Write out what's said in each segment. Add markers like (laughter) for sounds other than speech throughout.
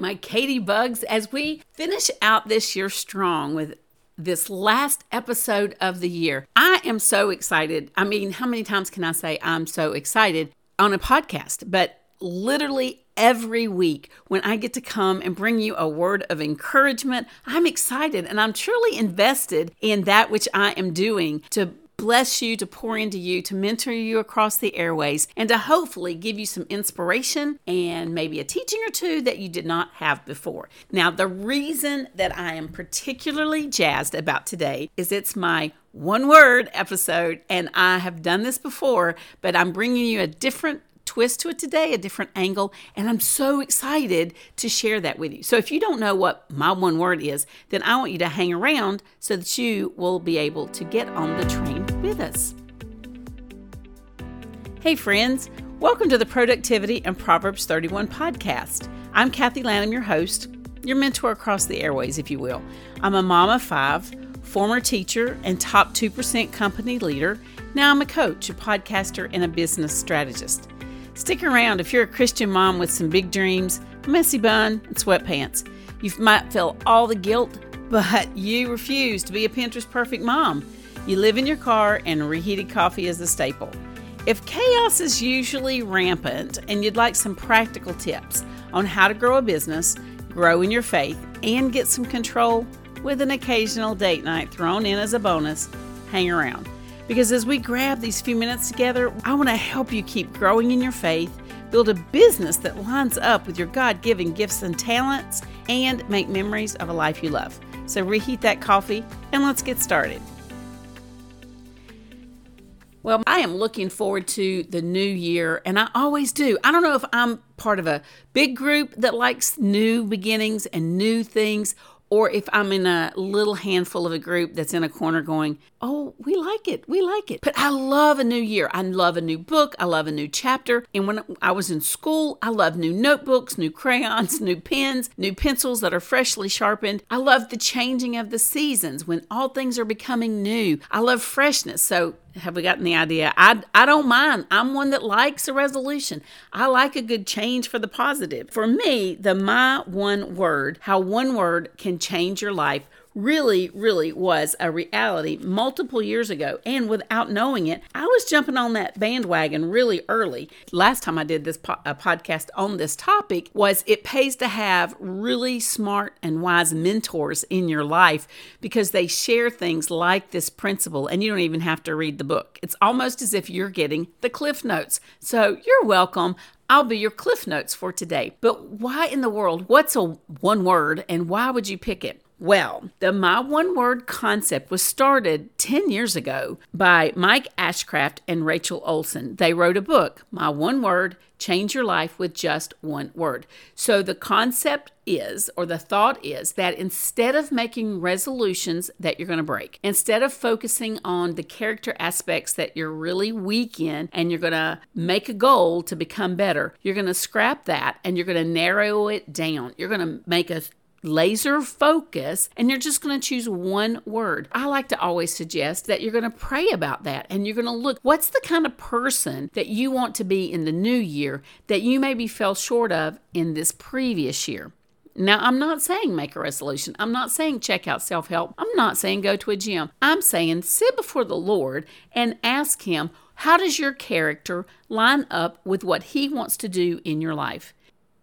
my Katie Bugs, as we finish out this year strong with this last episode of the year. I am so excited. I mean, how many times can I say I'm so excited on a podcast? But literally every week when I get to come and bring you a word of encouragement, I'm excited and I'm truly invested in that which I am doing to bless you, to pour into you, to mentor you across the airways, and to hopefully give you some inspiration and maybe a teaching or two that you did not have before. Now, the reason that I am particularly jazzed about today is it's my one word episode, and I have done this before, but I'm bringing you a different twist to it today, a different angle, and I'm so excited to share that with you. So, if you don't know what my one word is, then I want you to hang around so that you will be able to get on the train with us. Hey, friends, welcome to the Productivity and Proverbs 31 podcast. I'm Kathy Lanham, your host, your mentor across the airways, if you will. I'm a mom of five, former teacher, and top 2% company leader. Now I'm a coach, a podcaster, and a business strategist. Stick around if you're a Christian mom with some big dreams, a messy bun, and sweatpants. You might feel all the guilt, but you refuse to be a Pinterest perfect mom. You live in your car, and reheated coffee is a staple. If chaos is usually rampant and you'd like some practical tips on how to grow a business, grow in your faith, and get some control with an occasional date night thrown in as a bonus, hang around. Because as we grab these few minutes together, I want to help you keep growing in your faith, build a business that lines up with your God given gifts and talents, and make memories of a life you love. So reheat that coffee and let's get started. Well, I am looking forward to the new year, and I always do. I don't know if I'm part of a big group that likes new beginnings and new things, or if I'm in a little handful of a group that's in a corner going, Oh, we like it, we like it. But I love a new year. I love a new book. I love a new chapter. And when I was in school, I love new notebooks, new crayons, (laughs) new pens, new pencils that are freshly sharpened. I love the changing of the seasons when all things are becoming new. I love freshness. So have we gotten the idea? I, I don't mind. I'm one that likes a resolution. I like a good change for the positive. For me, the my one word, how one word can change your life really, really was a reality multiple years ago. And without knowing it, I was jumping on that bandwagon really early. Last time I did this po- podcast on this topic was it pays to have really smart and wise mentors in your life because they share things like this principle and you don't even have to read the book. It's almost as if you're getting the cliff notes. So you're welcome. I'll be your cliff notes for today. But why in the world? What's a one word and why would you pick it? Well, the My One Word concept was started 10 years ago by Mike Ashcraft and Rachel Olsen. They wrote a book, My One Word Change Your Life with Just One Word. So the concept is, or the thought is, that instead of making resolutions that you're going to break, instead of focusing on the character aspects that you're really weak in and you're going to make a goal to become better, you're going to scrap that and you're going to narrow it down. You're going to make a laser focus and you're just going to choose one word. I like to always suggest that you're going to pray about that and you're going to look what's the kind of person that you want to be in the new year that you maybe fell short of in this previous year. Now, I'm not saying make a resolution. I'm not saying check out self help. I'm not saying go to a gym. I'm saying sit before the Lord and ask Him, how does your character line up with what He wants to do in your life?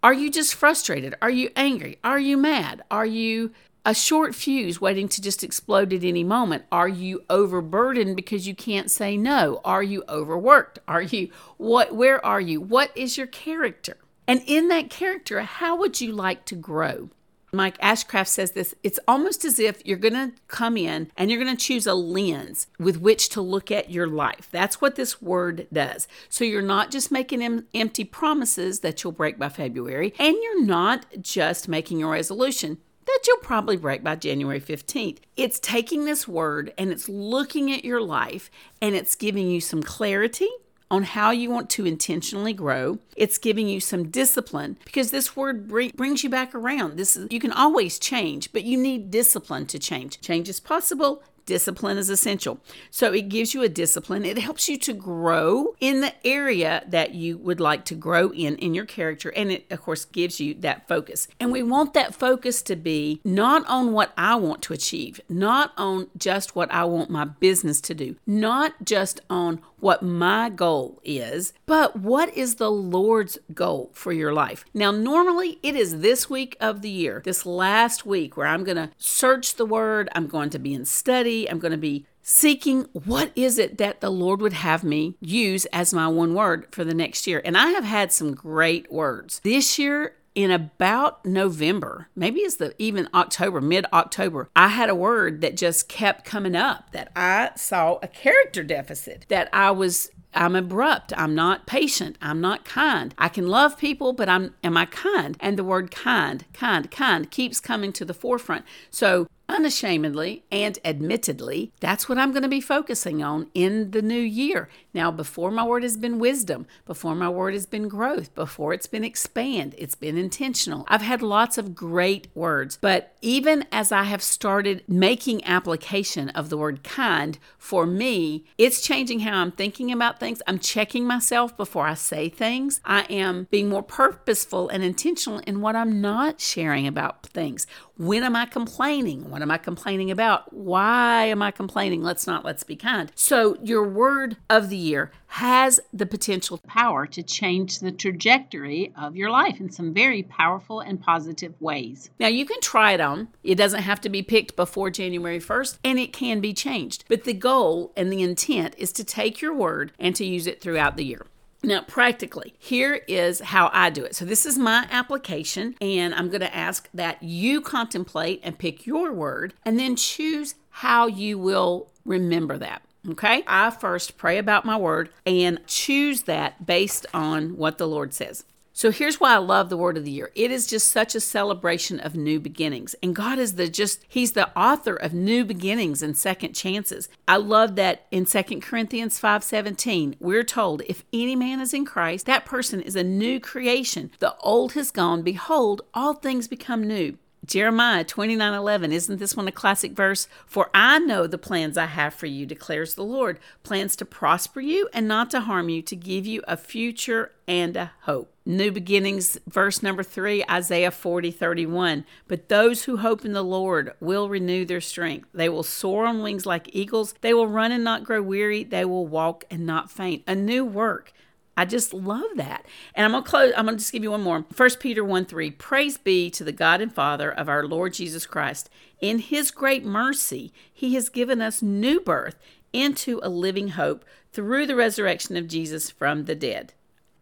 Are you just frustrated? Are you angry? Are you mad? Are you a short fuse waiting to just explode at any moment? Are you overburdened because you can't say no? Are you overworked? Are you what where are you? What is your character? And in that character, how would you like to grow? Mike Ashcraft says this it's almost as if you're going to come in and you're going to choose a lens with which to look at your life. That's what this word does. So you're not just making em- empty promises that you'll break by February, and you're not just making a resolution that you'll probably break by January 15th. It's taking this word and it's looking at your life and it's giving you some clarity on how you want to intentionally grow. It's giving you some discipline because this word bring, brings you back around. This is you can always change, but you need discipline to change. Change is possible. discipline is essential. So it gives you a discipline. It helps you to grow in the area that you would like to grow in in your character. And it, of course, gives you that focus. And we want that focus to be not on what I want to achieve, not on just what I want my business to do, not just on what my goal is, but what is the Lord's goal for your life? Now, normally it is this week of the year, this last week, where I'm going to search the word, I'm going to be in study, I'm going to be seeking what is it that the Lord would have me use as my one word for the next year. And I have had some great words. This year, in about November, maybe it's the even October, mid October, I had a word that just kept coming up that I saw a character deficit, that I was I'm abrupt. I'm not patient. I'm not kind. I can love people, but I'm am I kind? And the word kind, kind, kind keeps coming to the forefront. So unashamedly and admittedly, that's what I'm going to be focusing on in the new year. Now, before my word has been wisdom, before my word has been growth, before it's been expand, it's been intentional. I've had lots of great words, but even as I have started making application of the word kind, for me, it's changing how I'm thinking about things. I'm checking myself before I say things. I am being more purposeful and intentional in what I'm not sharing about things. When am I complaining? What am I complaining about? Why am I complaining? Let's not, let's be kind. So, your word of the year has the potential power to change the trajectory of your life in some very powerful and positive ways. Now, you can try it on. It doesn't have to be picked before January 1st, and it can be changed. But the goal and the intent is to take your word and to use it throughout the year. Now, practically, here is how I do it. So, this is my application, and I'm going to ask that you contemplate and pick your word and then choose how you will remember that. Okay? I first pray about my word and choose that based on what the Lord says. So here's why I love the word of the year. It is just such a celebration of new beginnings. And God is the just he's the author of new beginnings and second chances. I love that in 2 Corinthians 5:17, we're told if any man is in Christ, that person is a new creation. The old has gone, behold, all things become new. Jeremiah 29 11. Isn't this one a classic verse? For I know the plans I have for you, declares the Lord plans to prosper you and not to harm you, to give you a future and a hope. New beginnings, verse number three, Isaiah 40 31. But those who hope in the Lord will renew their strength. They will soar on wings like eagles. They will run and not grow weary. They will walk and not faint. A new work. I just love that. And I'm gonna close, I'm gonna just give you one more. First Peter 1 3. Praise be to the God and Father of our Lord Jesus Christ. In his great mercy, he has given us new birth into a living hope through the resurrection of Jesus from the dead.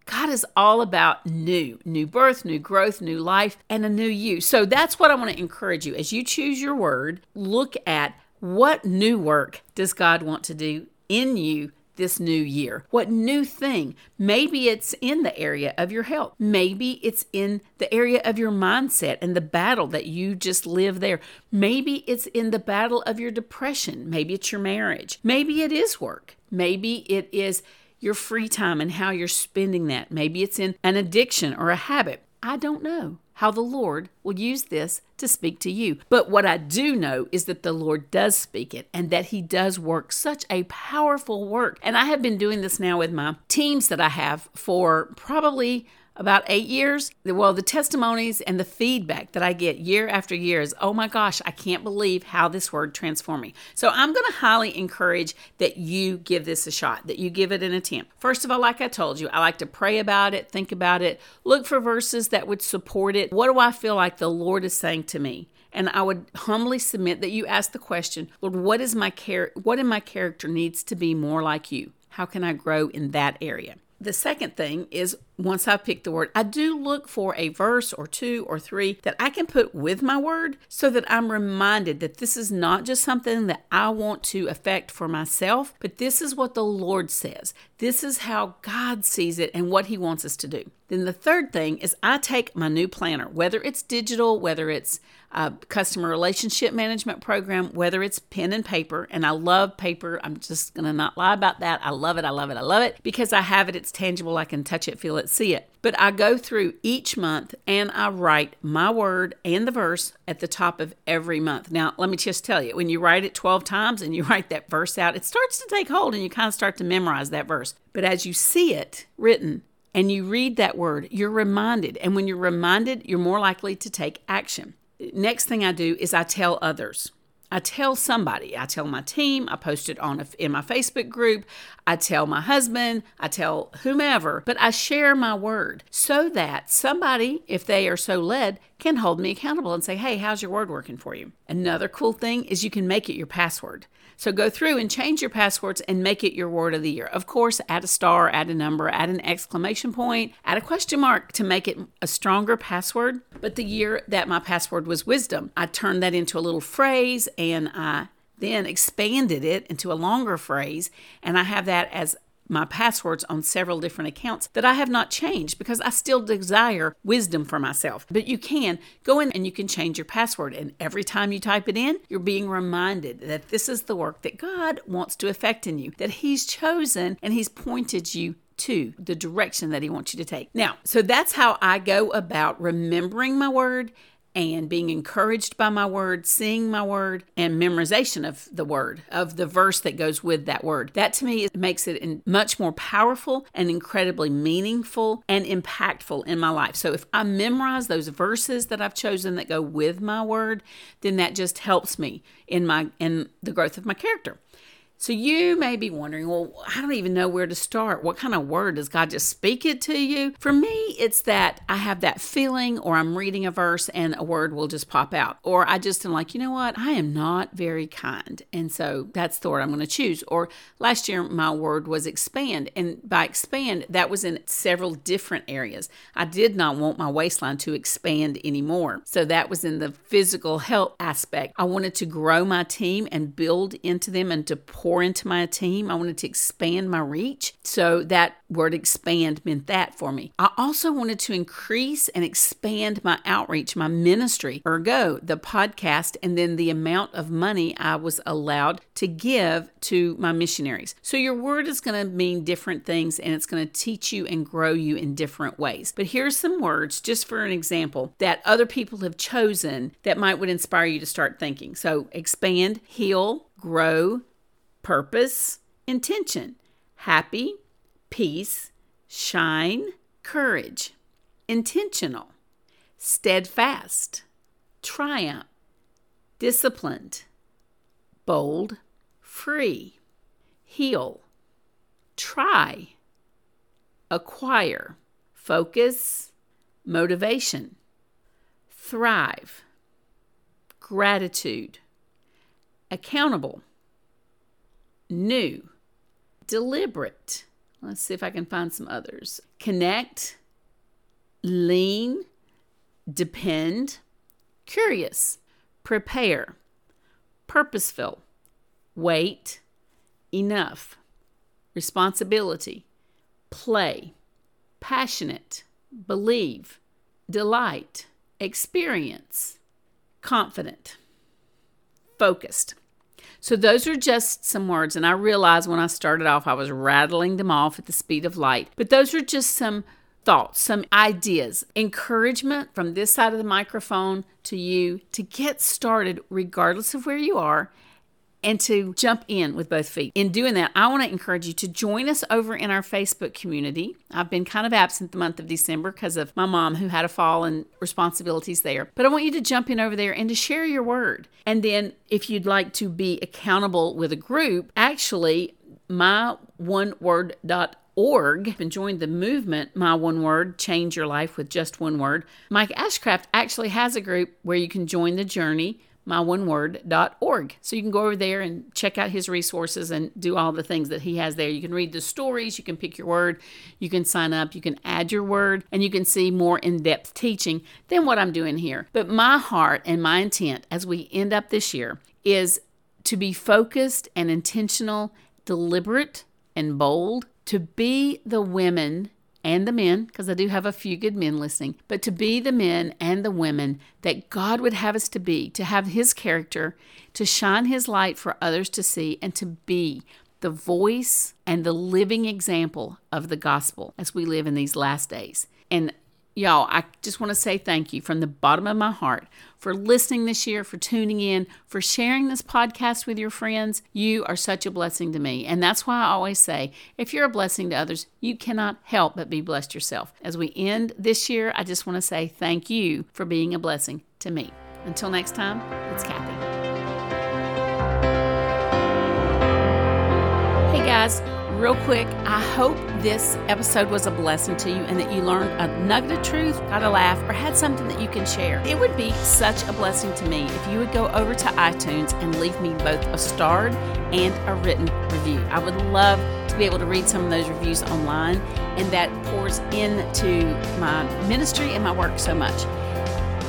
God is all about new, new birth, new growth, new life, and a new you. So that's what I want to encourage you. As you choose your word, look at what new work does God want to do in you this new year? What new thing? Maybe it's in the area of your health. Maybe it's in the area of your mindset and the battle that you just live there. Maybe it's in the battle of your depression. Maybe it's your marriage. Maybe it is work. Maybe it is your free time and how you're spending that. Maybe it's in an addiction or a habit. I don't know how the Lord will use this to speak to you. But what I do know is that the Lord does speak it and that He does work such a powerful work. And I have been doing this now with my teams that I have for probably about eight years, well, the testimonies and the feedback that I get year after year is, oh my gosh, I can't believe how this word transformed me. So I'm going to highly encourage that you give this a shot, that you give it an attempt. First of all, like I told you, I like to pray about it, think about it, look for verses that would support it. What do I feel like the Lord is saying to me? and I would humbly submit that you ask the question, Lord, what is my care what in my character needs to be more like you? How can I grow in that area? The second thing is once I pick the word, I do look for a verse or two or three that I can put with my word so that I'm reminded that this is not just something that I want to affect for myself, but this is what the Lord says. This is how God sees it and what He wants us to do. Then the third thing is I take my new planner, whether it's digital, whether it's a customer relationship management program, whether it's pen and paper, and I love paper. I'm just to not lie about that. I love it. I love it. I love it because I have it. It's tangible. I can touch it, feel it, see it. But I go through each month and I write my word and the verse at the top of every month. Now, let me just tell you, when you write it 12 times and you (laughs) write that verse out, it starts to take hold and you kind of start to memorize that verse. But as you see it written, and you read that word, you're reminded. And when you're reminded, you're more likely to take action. Next thing I do is I tell others. I tell somebody. I tell my team. I post it on a, in my Facebook group. I tell my husband. I tell whomever. But I share my word so that somebody, if they are so led, can hold me accountable and say, "Hey, how's your word working for you?" Another cool thing is you can make it your password. So go through and change your passwords and make it your word of the year. Of course, add a star, add a number, add an exclamation point, add a question mark to make it a stronger password. But the year that my password was wisdom, I turned that into a little phrase and I then expanded it into a longer phrase. And I have that as my passwords on several different accounts that I have not changed because I still desire wisdom for myself. But you can go in and you can change your password. And every time you type it in, you're being reminded that this is the work that God wants to effect in you, that He's chosen and He's pointed you to the direction that He wants you to take. Now, so that's how I go about remembering my word and being encouraged by my word, seeing my word, and memorization of the word, of the verse that goes with that word. That to me makes it much more powerful and incredibly meaningful and impactful in my life. So if I memorize those verses that I've chosen that go with my word, then that just helps me in my in the growth of my character. So you may be wondering, well, I don't even know where to start. What kind of word does God just speak it to you? For me, it's that I have that feeling, or I'm reading a verse and a word will just pop out. Or I just am like, you know what? I am not very kind. And so that's the word I'm going to choose. Or last year, my word was expand. And by expand, that was in several different areas. I did not want my waistline to expand anymore. So that was in the physical health aspect. I wanted to grow my team and build into them and to pour into my team. I wanted to expand my reach. So that word expand meant that for me. I also wanted to increase and expand my outreach, my ministry, ergo the podcast, and then the amount of money I was allowed to give to my missionaries. So your word is going to mean different things and it's going to teach you and grow you in different ways. But here's some words just for an example that other people have chosen that might would inspire you to start thinking. So expand, heal, grow, purpose, intention, happy, peace, shine, courage, intentional, steadfast, triumph, disciplined, bold, free, heal, try, acquire, focus, motivation, thrive, gratitude, accountable new, deliberate. Let's see if I can find some others. Connect, lean, depend, curious, prepare, purposeful, wait, enough, responsibility, play, passionate, believe, delight, experience, confident, focused. So, those are just some words. And I realized when I started off, I was rattling them off at the speed of light. But those are just some thoughts, some ideas, encouragement from this side of the microphone to you to get started, regardless of where you are, and to jump in with both feet. In doing that, I want to encourage you to join us over in our Facebook community. I've been kind of absent the month of December because of my mom who had a fall and responsibilities there. But I want you to jump in over there and to share your word. And then if you'd like to be accountable with a group, actually, my one org and join the movement my one word change your life with just one word mike ashcraft actually has a group where you can join the journey myoneWord.org. So you can go over there and check out his resources and do all the things that he has there. You can read the stories, you can pick your word, you can sign up, you can add your word, and you can see more in depth teaching than what I'm doing here. But my heart and my intent as we end up this year is to be focused and intentional, deliberate and bold, to be the women and the men, because I do have a few good men listening, but to be the men and the women that God would have us to be, to have His character, to shine His light for others to see, and to be the voice and the living example of the gospel as we live in these last days. And Y'all, I just want to say thank you from the bottom of my heart for listening this year, for tuning in, for sharing this podcast with your friends. You are such a blessing to me. And that's why I always say if you're a blessing to others, you cannot help but be blessed yourself. As we end this year, I just want to say thank you for being a blessing to me. Until next time, it's Kathy. Hey guys real quick, I hope this episode was a blessing to you and that you learned a nugget of truth, got a laugh, or had something that you can share. It would be such a blessing to me if you would go over to iTunes and leave me both a starred and a written review. I would love to be able to read some of those reviews online, and that pours into my ministry and my work so much.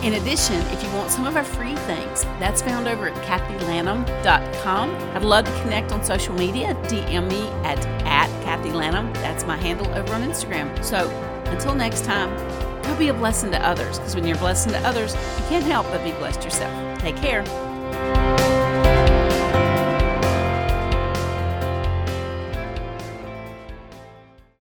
In addition, if you want some of our free things, that's found over at kathylanham.com. I'd love to connect on social media. DM me at, at Kathy Lanham. That's my handle over on Instagram. So until next time, go be a blessing to others because when you're a blessing to others, you can't help but be blessed yourself. Take care.